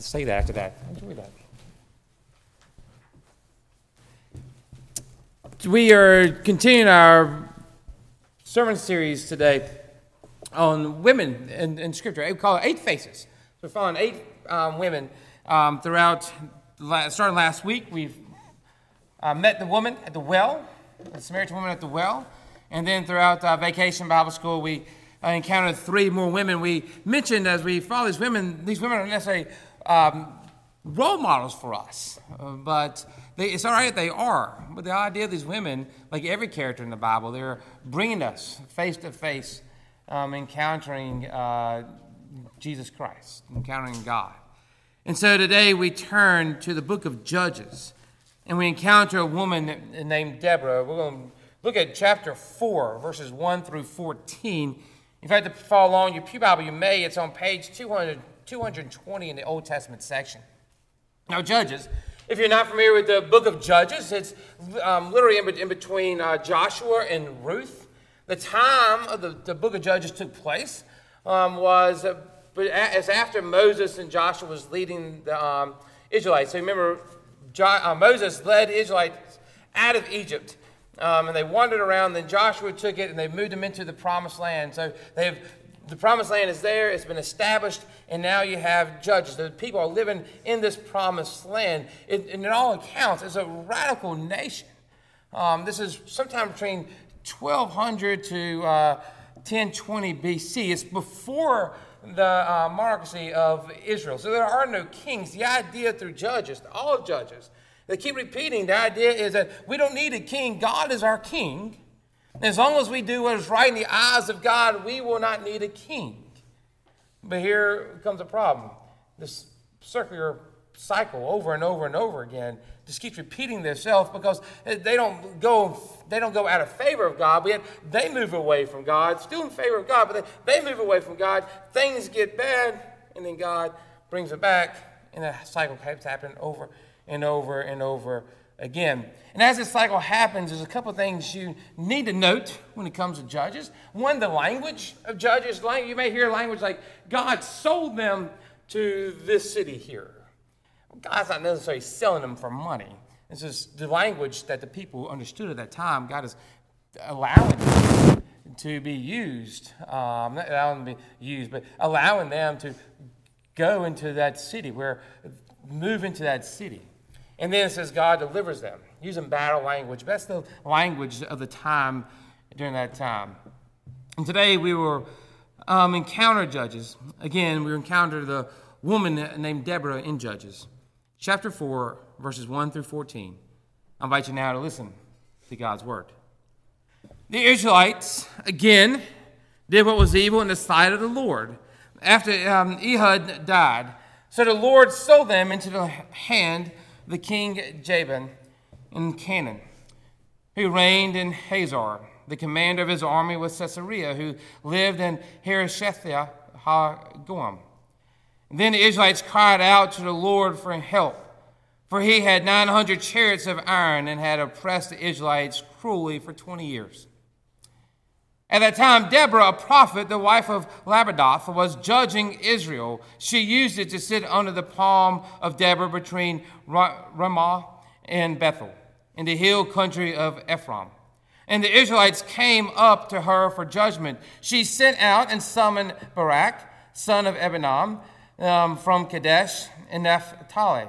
to say that after that. Enjoy that. We are continuing our sermon series today on women in, in Scripture. We call it Eight Faces. So we're following eight um, women um, throughout, starting last week. We've uh, met the woman at the well, the Samaritan woman at the well. And then throughout uh, vacation Bible school, we uh, encountered three more women. We mentioned as we follow these women, these women are necessarily um, role models for us, but they, it's all right they are. But the idea of these women, like every character in the Bible, they're bringing us face to face, encountering uh, Jesus Christ, encountering God. And so today we turn to the book of Judges, and we encounter a woman named Deborah. We're going to look at chapter 4, verses 1 through 14. If you like to follow along your Pew Bible, you may. It's on page 200, 220 in the Old Testament section. Now, Judges, if you're not familiar with the book of Judges, it's um, literally in, in between uh, Joshua and Ruth. The time of the, the book of Judges took place um, was uh, as after Moses and Joshua was leading the um, Israelites. So remember, jo- uh, Moses led Israelites out of Egypt. Um, and they wandered around. Then Joshua took it and they moved them into the promised land. So they have the promised land is there, it's been established, and now you have judges. The people are living in this promised land. It, and in all accounts, it's a radical nation. Um, this is sometime between 1200 to uh, 1020 BC. It's before the uh, monarchy of Israel. So there are no kings. The idea through judges, all judges, they keep repeating the idea is that we don't need a king. God is our king. As long as we do what is right in the eyes of God, we will not need a king. But here comes a problem. This circular cycle over and over and over again just keeps repeating themselves because they don't go they don't go out of favor of God, but yet they move away from God, still in favor of God, but they, they move away from God. Things get bad, and then God brings it back, and the cycle keeps happening over and over and over again. And as this cycle happens, there's a couple things you need to note when it comes to judges. One, the language of judges. You may hear language like, God sold them to this city here. God's not necessarily selling them for money. This is the language that the people understood at that time. God is allowing them to be used, um, not allowing them to be used, but allowing them to go into that city, where move into that city. And then it says God delivers them, using battle language. That's the language of the time during that time. And today we will um, encounter judges. Again, we encounter the woman named Deborah in Judges. Chapter 4, verses 1 through 14. I invite you now to listen to God's word. The Israelites, again, did what was evil in the sight of the Lord after um, Ehud died. So the Lord sold them into the hand the king Jabin in Canaan, who reigned in Hazor. The commander of his army was Sisera, who lived in Haroshethia HaGoim. Then the Israelites cried out to the Lord for help, for he had 900 chariots of iron and had oppressed the Israelites cruelly for 20 years. At that time, Deborah, a prophet, the wife of Lapidoth, was judging Israel. She used it to sit under the palm of Deborah between Ramah and Bethel, in the hill country of Ephraim. And the Israelites came up to her for judgment. She sent out and summoned Barak, son of Abinoam, um, from Kadesh in Naphtali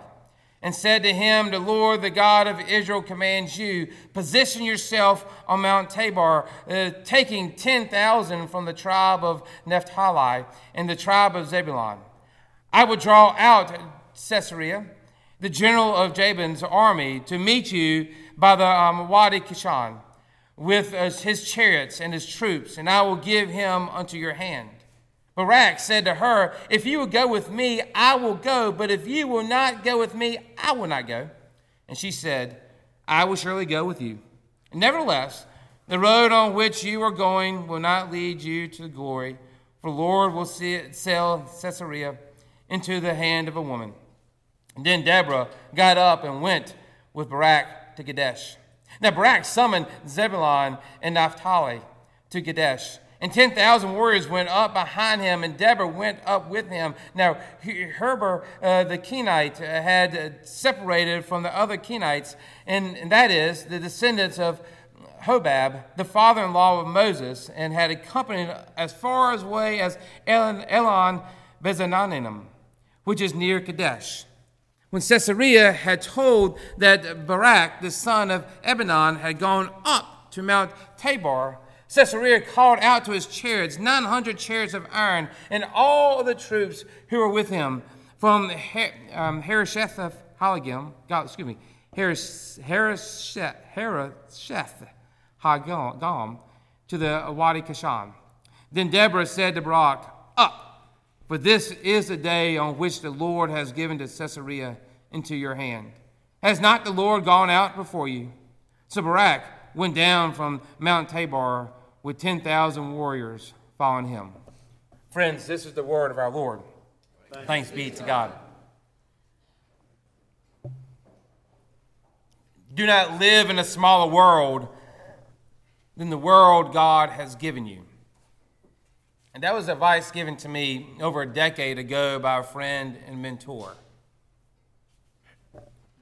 and said to him, The Lord, the God of Israel, commands you, position yourself on Mount Tabor, uh, taking 10,000 from the tribe of Naphtali and the tribe of Zebulun. I will draw out Sisera, the general of Jabin's army, to meet you by the um, Wadi Kishon with uh, his chariots and his troops, and I will give him unto your hand. Barak said to her, If you will go with me, I will go, but if you will not go with me, I will not go. And she said, I will surely go with you. Nevertheless, the road on which you are going will not lead you to glory, for the Lord will sell Sisera into the hand of a woman. And then Deborah got up and went with Barak to Kadesh. Now Barak summoned Zebulun and Naphtali to Kadesh And 10,000 warriors went up behind him, and Deborah went up with him. Now, Heber uh, the Kenite had separated from the other Kenites, and, and that is the descendants of Hobab, the father in law of Moses, and had accompanied as far as away as Elon, Elon Bezananim, which is near Kadesh. When Sisera had told that Barak, the son of Abinoam, had gone up to Mount Tabor, Sisera called out to his chariots, 900 chariots of iron, and all the troops who were with him from Her- um, Harosheth Haligim, God, excuse me, Harosheth Hagam to the Wadi Kashan. Then Deborah said to Barak, Up, for this is the day on which the Lord has given to Sisera into your hand. Has not the Lord gone out before you? So Barak went down from Mount Tabor with 10,000 warriors following him. Friends, this is the word of our Lord. Thanks, Thanks be to God. Do not live in a smaller world than the world God has given you. And that was advice given to me over a decade ago by a friend and mentor.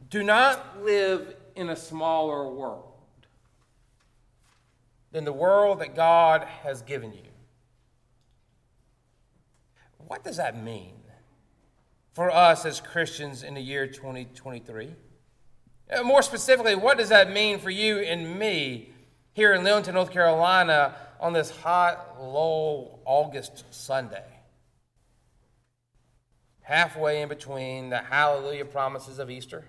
Do not live in a smaller world than the world that God has given you. What does that mean for us as Christians in the year 2023? Uh, more specifically, what does that mean for you and me here in Leonton, North Carolina on this hot, low August Sunday? Halfway in between the hallelujah promises of Easter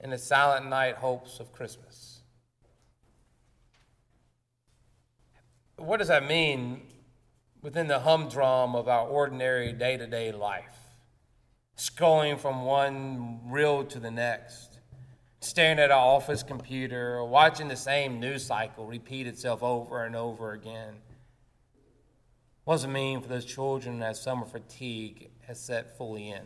and the silent night hopes of Christmas. What does that mean within the humdrum of our ordinary day to day life? Scrolling from one reel to the next, staring at our office computer, or watching the same news cycle repeat itself over and over again. What does it mean for those children that summer fatigue has set fully in?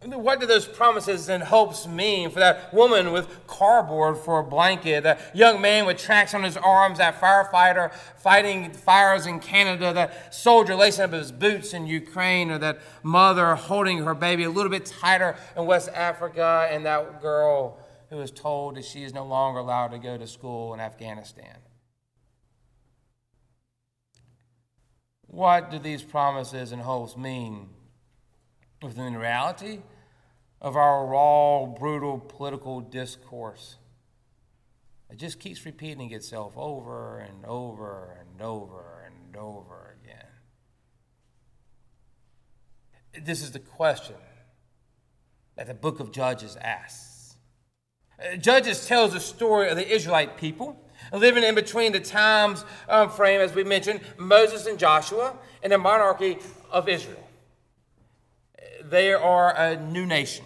What do those promises and hopes mean for that woman with cardboard for a blanket, that young man with tracks on his arms, that firefighter fighting fires in Canada, that soldier lacing up his boots in Ukraine, or that mother holding her baby a little bit tighter in West Africa, and that girl who is told that she is no longer allowed to go to school in Afghanistan? What do these promises and hopes mean within the reality of our raw, brutal political discourse. It just keeps repeating itself over and over and over and over again. This is the question that the book of Judges asks. Uh, Judges tells the story of the Israelite people living in between the times um, frame, as we mentioned, Moses and Joshua, and the monarchy of Israel they are a new nation.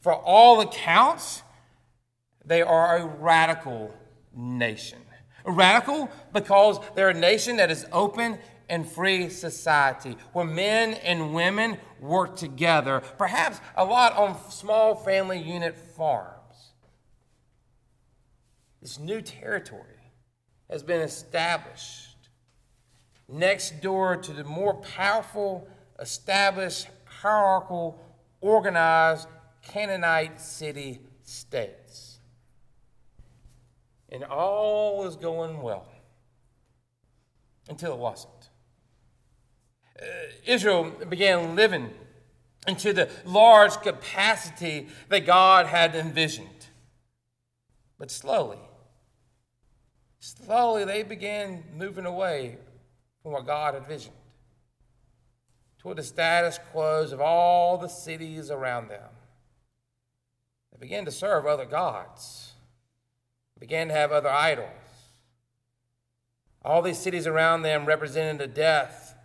For all accounts, they are a radical nation. Radical because they're a nation that is open and free society where men and women work together, perhaps a lot on small family unit farms. This new territory has been established next door to the more powerful established hierarchical, organized Canaanite city states. And all was going well until it wasn't. Uh, Israel began living into the large capacity that God had envisioned. But slowly, slowly they began moving away from what God had envisioned toward the status quos of all the cities around them. They began to serve other gods, they began to have other idols. All these cities around them represented the death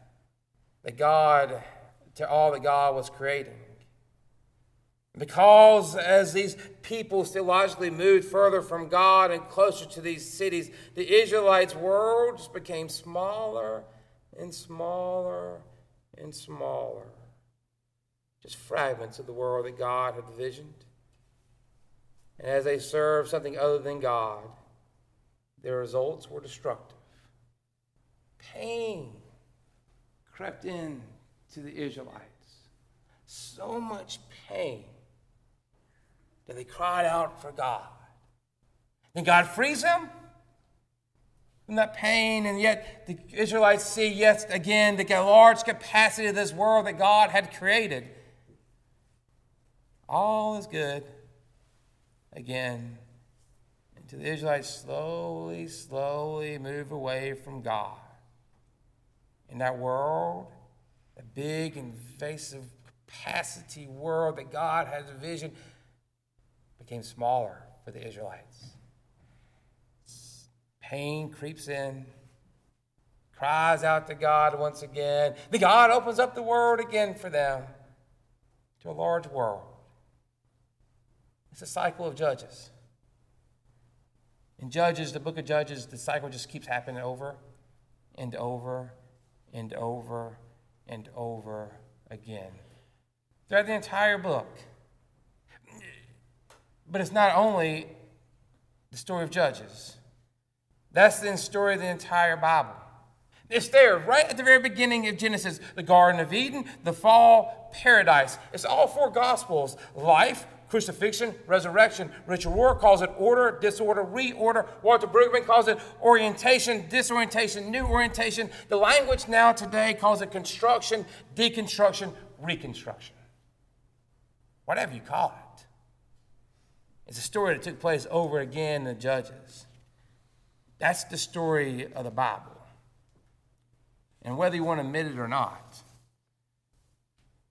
that God, to all that God was creating. Because as these people theologically moved further from God and closer to these cities, the Israelites' world just became smaller and smaller and smaller. Just fragments of the world that God had visioned. And as they served something other than God, their results were destructive. Pain crept in to the Israelites. So much pain that they cried out for God. Then God frees them from that pain, and yet the Israelites see yet again the large capacity of this world that God had created. All is good again until the Israelites slowly, slowly move away from God. In that world, a big, invasive capacity world that God has envisioned, became smaller for the Israelites. Pain creeps in, cries out to God once again. The God opens up the world again for them to a large world. It's a cycle of judges. In Judges, the book of Judges, the cycle just keeps happening over and over and over and over again. Throughout the entire book. But it's not only the story of Judges, that's the story of the entire Bible. It's there right at the very beginning of Genesis the Garden of Eden, the fall, paradise. It's all four Gospels life, crucifixion, resurrection. Richard Rohr calls it order, disorder, reorder. Walter Brueggemann calls it orientation, disorientation, new orientation. The language now today calls it construction, deconstruction, reconstruction. Whatever you call it. It's a story that took place over again in the Judges. That's the story of the Bible. And whether you want to admit it or not,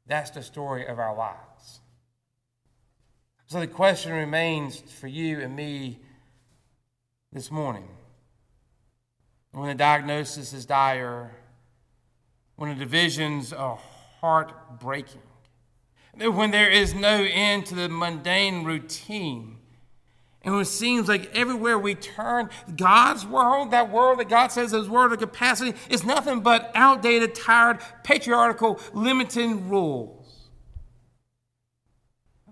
that's the story of our lives. So the question remains for you and me this morning. When the diagnosis is dire, when the divisions are heartbreaking, when there is no end to the mundane routine, and it seems like everywhere we turn, God's world, that world that God says is world of capacity, is nothing but outdated, tired, patriarchal, limiting rules.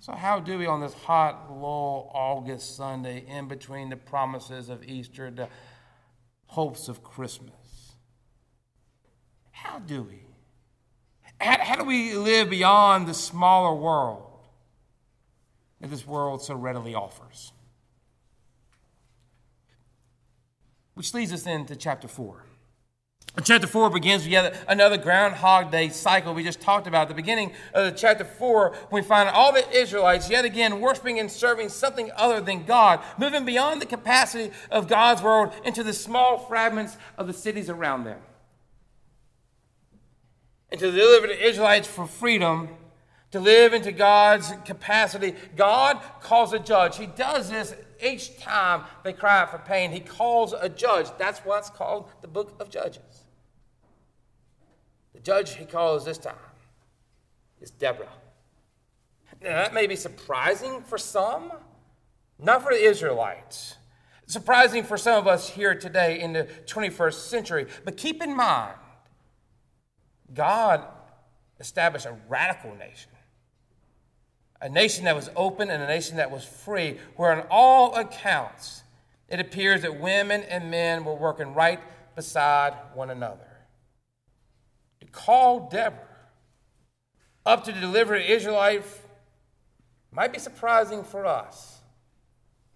So, how do we on this hot, low August Sunday, in between the promises of Easter, the hopes of Christmas? How do we? How, how do we live beyond the smaller world that this world so readily offers? Which leads us into chapter 4. Chapter 4 begins with another Groundhog Day cycle we just talked about. At the beginning of chapter 4, we find all the Israelites yet again worshiping and serving something other than God, moving beyond the capacity of God's world into the small fragments of the cities around them. And to deliver the Israelites for freedom, to live into God's capacity, God calls a judge. He does this each time they cry out for pain. He calls a judge. That's what's called the book of Judges. The judge he calls this time is Deborah. Now, that may be surprising for some, not for the Israelites. Surprising for some of us here today in the 21st century. But keep in mind, God established a radical nation. A nation that was open and a nation that was free, where on all accounts it appears that women and men were working right beside one another To call Deborah up to deliver the Israelite might be surprising for us,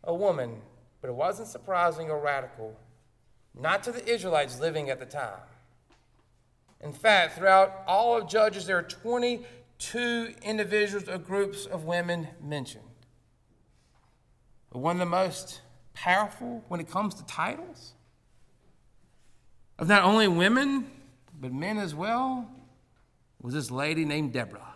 a woman, but it wasn't surprising or radical, not to the Israelites living at the time. In fact, throughout all of Judges, there are 22 individuals or groups of women mentioned. But one of the most powerful when it comes to titles of not only women, but men as well, was this lady named Deborah.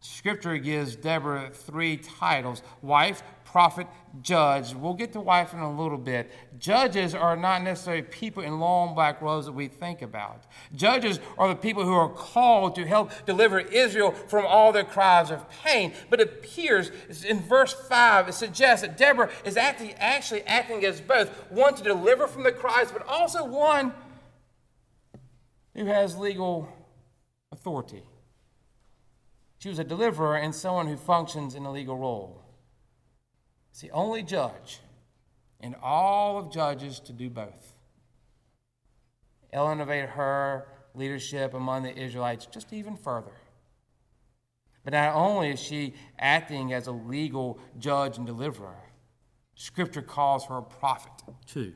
Scripture gives Deborah three titles wife, prophet, judge. We'll get to wife in a little bit. Judges are not necessarily people in long black robes that we think about. Judges are the people who are called to help deliver Israel from all their cries of pain. But it appears in verse 5, it suggests that Deborah is actually, actually acting as both one to deliver from the cries, but also one who has legal authority. She was a deliverer and someone who functions in a legal role. It's the only judge and all of Judges to do both. Elevate her leadership among the Israelites just even further. But not only is she acting as a legal judge and deliverer, Scripture calls her a prophet too.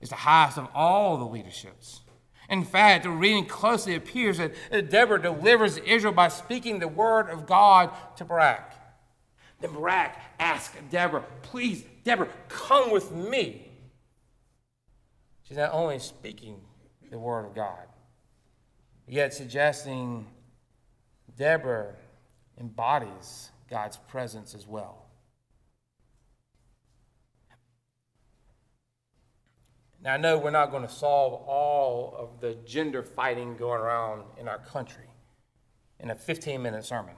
It's the highest of all the leaderships. In fact, the reading closely, it appears that Deborah delivers Israel by speaking the word of God to Barak. Then Barak asks Deborah, Please, Deborah, come with me. She's not only speaking the word of God, yet suggesting Deborah embodies God's presence as well. Now, I know we're not going to solve all of the gender fighting going around in our country in a 15 minute sermon.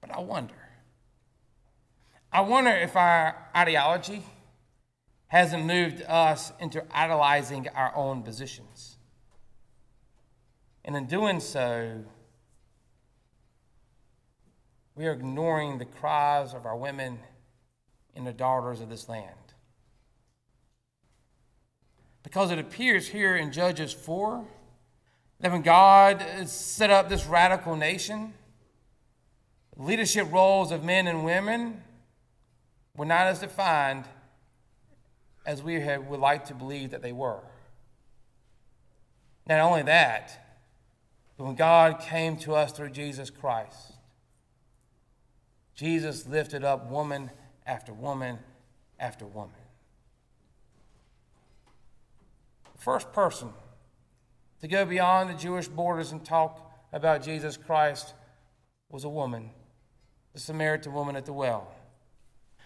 But I wonder. I wonder if our ideology hasn't moved us into idolizing our own positions. And in doing so, we are ignoring the cries of our women and the daughters of this land. Because it appears here in Judges 4 that when God set up this radical nation, leadership roles of men and women were not as defined as we would like to believe that they were. Not only that, but when God came to us through Jesus Christ, Jesus lifted up woman after woman after woman. The first person to go beyond the Jewish borders and talk about Jesus Christ was a woman, the Samaritan woman at the well.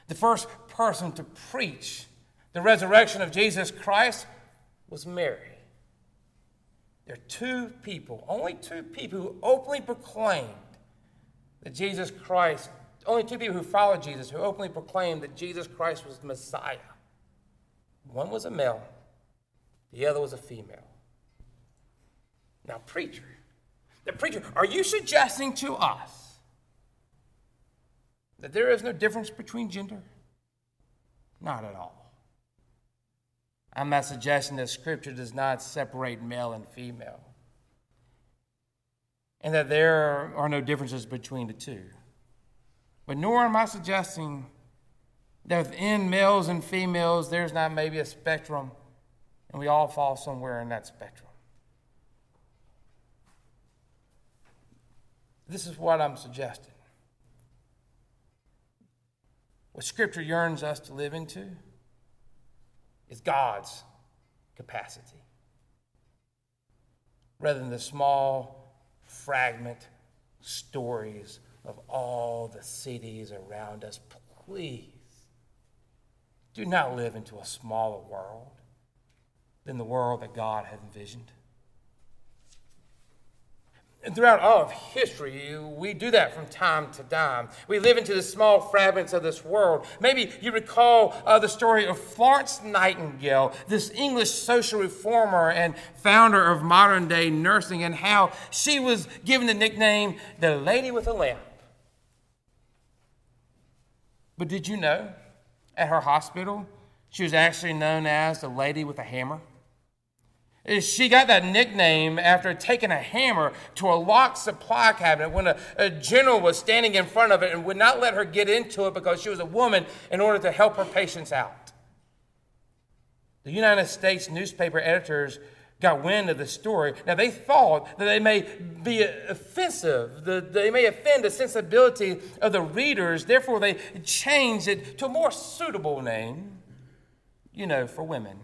The first person to preach the resurrection of Jesus Christ was Mary. There are two people, only two people who openly proclaimed that Jesus Christ, only two people who followed Jesus who openly proclaimed that Jesus Christ was the Messiah. One was a male, the other was a female. Now, preacher, the preacher, are you suggesting to us that there is no difference between gender? Not at all. I'm not suggesting that Scripture does not separate male and female, and that there are no differences between the two. But nor am I suggesting that within males and females, there's not maybe a spectrum and we all fall somewhere in that spectrum. This is what I'm suggesting. What Scripture yearns us to live into is God's capacity rather than the small fragment stories of all the cities around us. Please do not live into a smaller world than the world that God had envisioned. And throughout all of history, we do that from time to time. We live into the small fragments of this world. Maybe you recall uh, the story of Florence Nightingale, this English social reformer and founder of modern day nursing, and how she was given the nickname the Lady with a Lamp. But did you know at her hospital, she was actually known as the Lady with a Hammer? She got that nickname after taking a hammer to a locked supply cabinet when a, a, general was standing in front of it and would not let her get into it because she was a woman in order to help her patients out. The United States newspaper editors got wind of the story. Now, they thought that they may be offensive, that they may offend the sensibility of the readers. Therefore, they changed it to a more suitable name, you know, for women.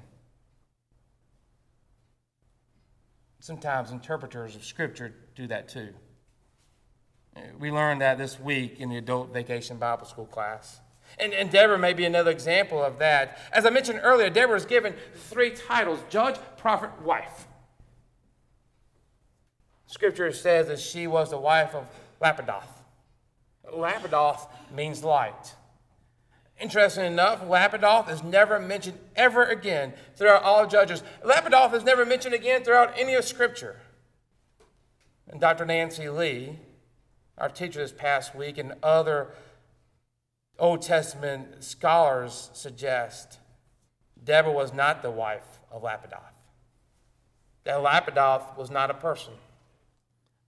Sometimes interpreters of Scripture do that too. Uh, we learned that this week in the adult vacation Bible school class. And, and Deborah may be another example of that. As I mentioned earlier, Deborah is given three titles judge, prophet, wife. Scripture says that she was the wife of Lapidoth. Lapidoth means light. Interesting enough, Lapidoth is never mentioned ever again throughout all of Judges. Lapidoth is never mentioned again throughout any of Scripture. And Dr. Nancy Lee, our teacher this past week, and other Old Testament scholars suggest Deborah was not the wife of Lapidoth. That Lapidoth was not a person.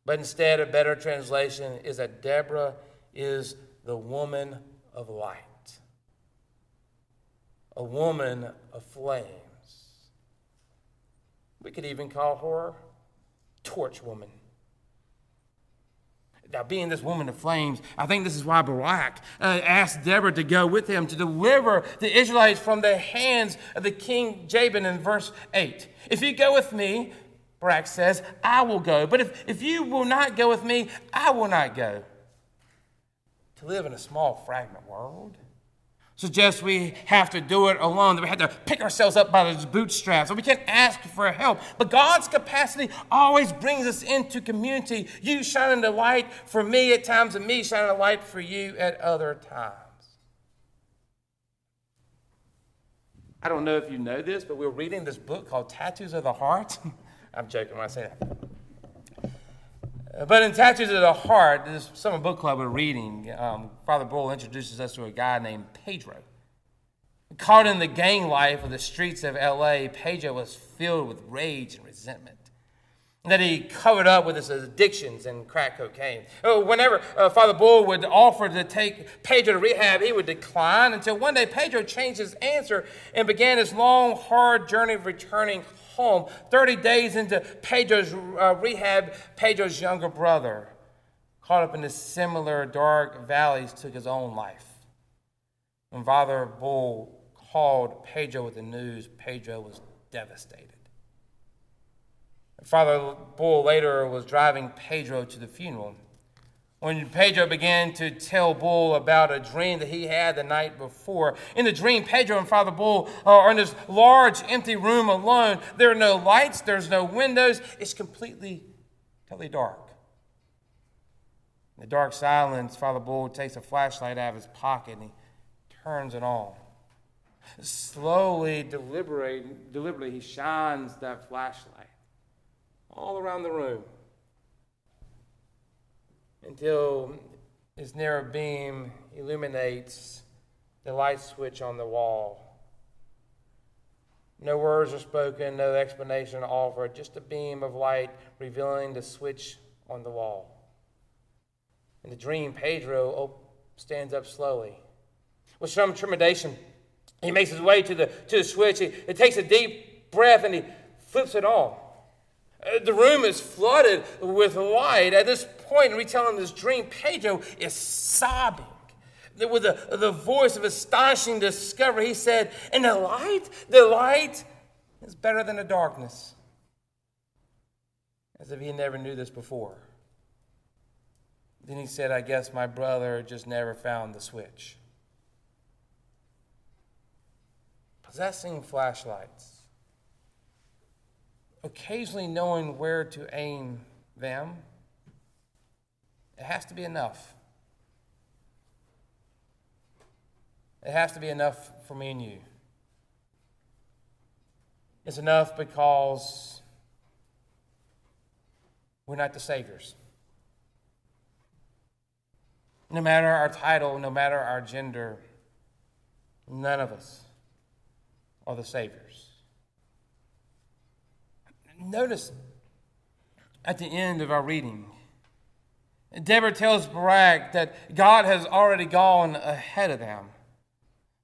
But instead, a better translation is that Deborah is the woman of light, a woman of flames. We could even call her torch woman. Now, being this woman of flames, I think this is why Barak uh, asked Deborah to go with him to deliver the Israelites from the hands of the king Jabin in verse 8. If you go with me, Barak says, I will go. But if, if you will not go with me, I will not go. To live in a small fragment world suggests we have to do it alone, that we have to pick ourselves up by the bootstraps, or we can't ask for help. But God's capacity always brings us into community. You shining the light for me at times, and me shining the light for you at other times. I don't know if you know this, but we're reading this book called Tattoos of the Heart. I'm joking when I say that. But in Tattoos of the Heart, this summer book club we're reading, um, Father Boyle introduces us to a guy named Pedro. Caught in the gang life of the streets of LA, Pedro was filled with rage and resentment that he covered up with his addictions and crack cocaine. Oh, whenever uh, Father Boyle would offer to take Pedro to rehab, he would decline until one day Pedro changed his answer and began his long, hard journey of returning home. 30 days into Pedro's uh, rehab, Pedro's younger brother, caught up in the similar dark valleys, took his own life. When Father Boyle called Pedro with the news, Pedro was devastated. Father Boyle later was driving Pedro to the funeral. When Pedro began to tell Boyle about a dream that he had the night before, in the dream, Pedro and Father Boyle uh, are in this large empty room alone. There are no lights, there's no windows, it's completely, totally dark. In the dark silence, Father Boyle takes a flashlight out of his pocket and he turns it on. Slowly, deliberately, deliberately, he shines that flashlight all around the room until his narrow beam illuminates the light switch on the wall. No words are spoken, no explanation offered, just a beam of light revealing the switch on the wall. In the dream, Pedro stands up slowly. With some trepidation, he makes his way to the, to the switch. He, he takes a deep breath and he flips it on. Uh, the room is flooded with light. At this point in retelling this dream, Pedro is sobbing. With the, the voice of astonishing discovery, he said, And the light, the light is better than the darkness. As if he never knew this before. Then he said, I guess my brother just never found the switch. Possessing flashlights occasionally knowing where to aim them, it has to be enough. It has to be enough for me and you. It's enough because we're not the saviors. No matter our title, no matter our gender, none of us are the saviors. Notice at the end of our reading, Deborah tells Barak that God has already gone ahead of them,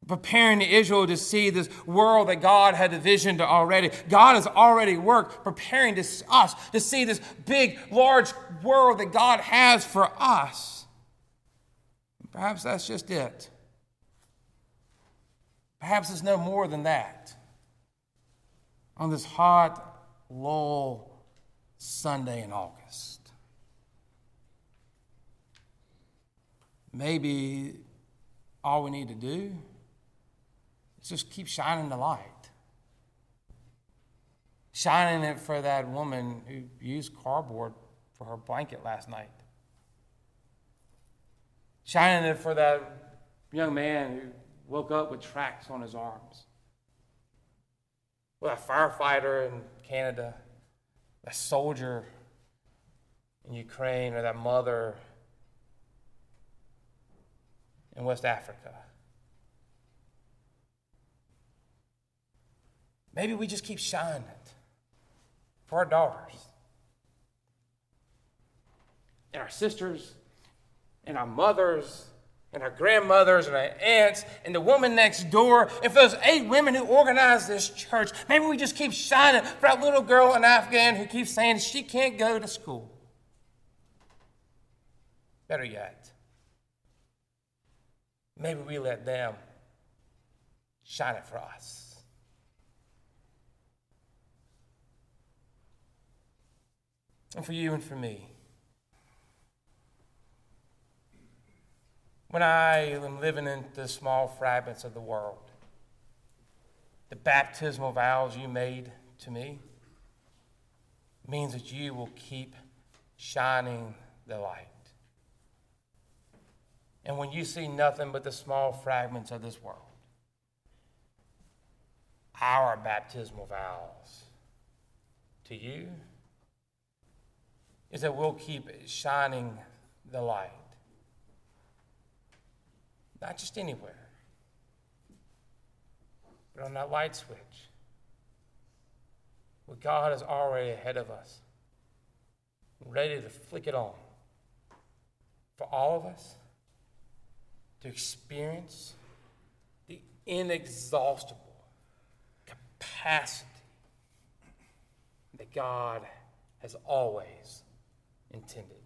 preparing Israel to see this world that God had envisioned already. God has already worked, preparing this, us to see this big, large world that God has for us. Perhaps that's just it. Perhaps it's no more than that. On this hot, Lowell Sunday in August. Maybe all we need to do is just keep shining the light. Shining it for that woman who used cardboard for her blanket last night. Shining it for that young man who woke up with tracks on his arms. Well, a firefighter in Canada, that soldier in Ukraine, or that mother in West Africa. Maybe we just keep shining it for our daughters and our sisters and our mothers and our grandmothers and our aunts and the woman next door and for those eight women who organized this church. Maybe we just keep shining for that little girl in Afghan who keeps saying she can't go to school. Better yet, maybe we let them shine it for us. And for you and for me. When I am living in the small fragments of the world. The baptismal vows you made to me means that you will keep shining the light. And when you see nothing but the small fragments of this world, our baptismal vows to you is that we'll keep shining the light not just anywhere, but on that light switch. Where God is already ahead of us, ready to flick it on for all of us to experience the inexhaustible capacity that God has always intended.